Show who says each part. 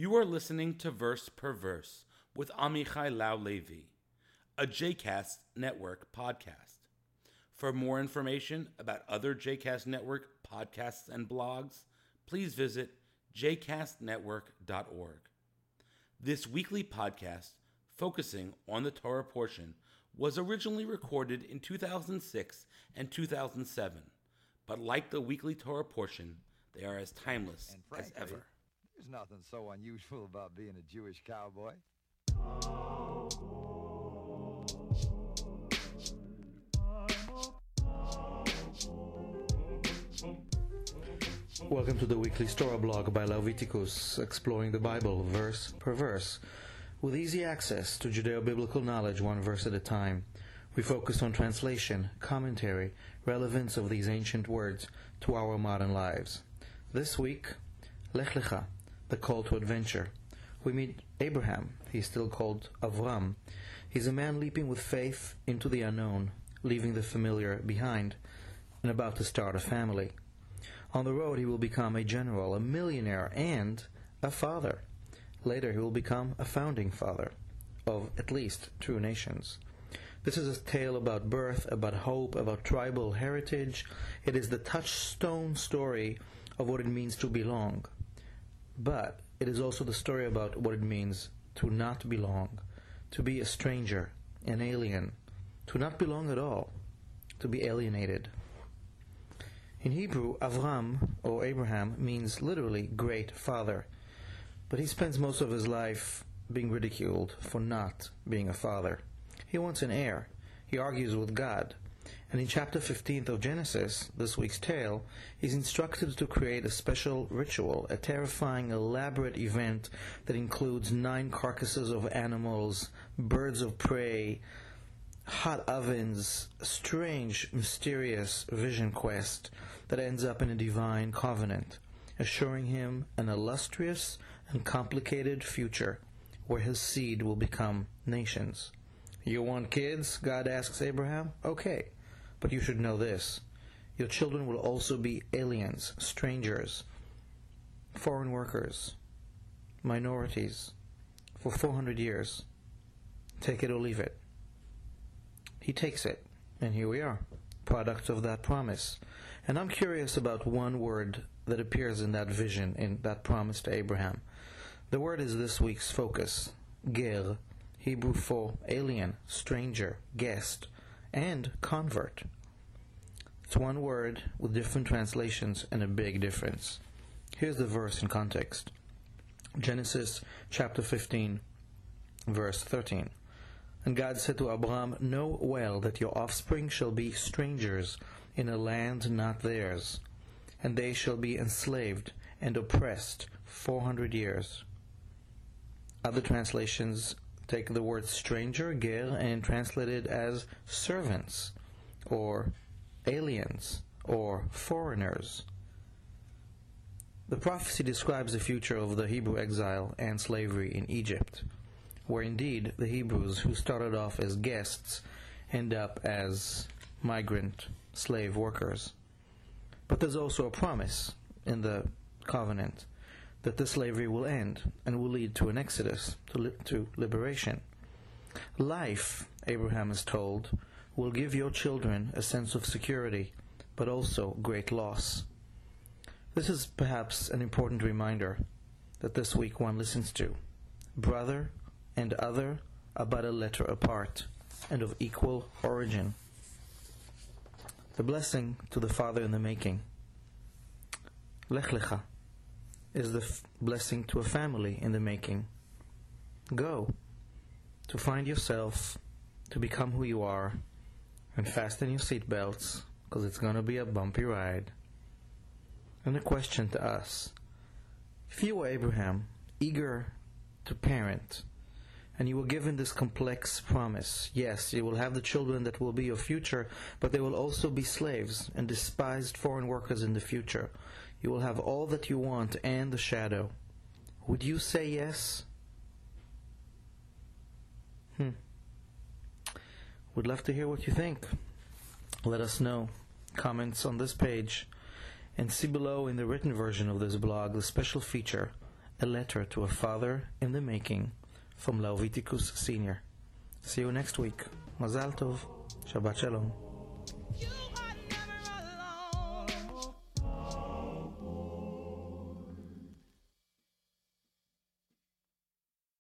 Speaker 1: You are listening to Verse per Verse with Amichai Lau-Lavie, a JCast Network podcast. For more information about other JCast Network podcasts and blogs, please visit jcastnetwork.org. This weekly podcast, focusing on the Torah portion, was originally recorded in 2006 and 2007, but like the weekly Torah portion, they are as timeless
Speaker 2: frankly,
Speaker 1: as ever.
Speaker 2: There's nothing so unusual about being a Jewish cowboy.
Speaker 3: Welcome to the weekly Torah blog by Leviticus, exploring the Bible verse per verse. With easy access to Judeo-biblical knowledge one verse at a time, we focus on translation, commentary, relevance of these ancient words to our modern lives. This week, Lech Lecha, the call to adventure. We meet Abraham, he's still called Avram. He's a man leaping with faith into the unknown, leaving the familiar behind, and about to start a family. On the road, he will become a general, a millionaire, and a father. Later, he will become a founding father of at least two nations. This is a tale about birth, about hope, about tribal heritage. It is the touchstone story of what it means to belong. But it is also the story about what it means to not belong, to be a stranger, an alien, to not belong at all, to be alienated. In Hebrew, Avram, or Abraham, means literally great father, but he spends most of his life being ridiculed for not being a father. He wants an heir. He argues with God. And in chapter 15 of Genesis, this week's tale, he's instructed to create a special ritual, a terrifying, elaborate event that includes nine carcasses of animals, birds of prey, hot ovens, a strange, mysterious vision quest that ends up in a divine covenant, assuring him an illustrious and complicated future where his seed will become nations. You want kids? God asks Abraham. Okay, but you should know this. Your children will also be aliens, strangers, foreign workers, minorities, for 400 years. Take it or leave it. He takes it, and here we are, products of that promise. And I'm curious about one word that appears in that vision, in that promise to Abraham. The word is this week's focus ger, Hebrew for alien, stranger, guest, and convert. It's one word with different translations and a big difference. Here's the verse in context Genesis chapter 15, verse 13. And God said to Abram, Know well that your offspring shall be strangers in a land not theirs, and they shall be enslaved and oppressed four hundred years. Other translations take the word stranger, ger, and translate it as servants, or aliens, or foreigners. The prophecy describes the future of the Hebrew exile and slavery in Egypt where indeed the Hebrews who started off as guests end up as migrant slave workers. But there's also a promise in the covenant that the slavery will end and will lead to an exodus, to, li- to liberation. Life, Abraham is told, will give your children a sense of security, but also great loss. This is perhaps an important reminder that this week one listens to. Brother and other about a letter apart and of equal origin. The blessing to the father in the making. Lech Lecha is the f- blessing to a family in the making. Go to find yourself, to become who you are, and fasten your seatbelts because it's going to be a bumpy ride. And a question to us. If you were Abraham, eager to parent, and you were given this complex promise. Yes, you will have the children that will be your future, but they will also be slaves and despised foreign workers in the future. You will have all that you want and the shadow. Would you say yes? Hmm. Would love to hear what you think. Let us know. Comments on this page. And see below in the written version of this blog the special feature a letter to a father in the making from Laoviticus Sr. See you next week. Mazal Tov. Shabbat Shalom.